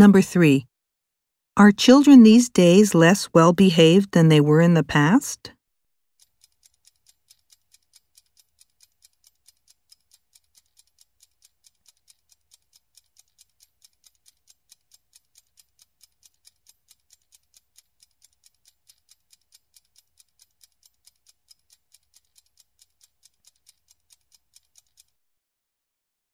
Number 3. Are children these days less well behaved than they were in the past?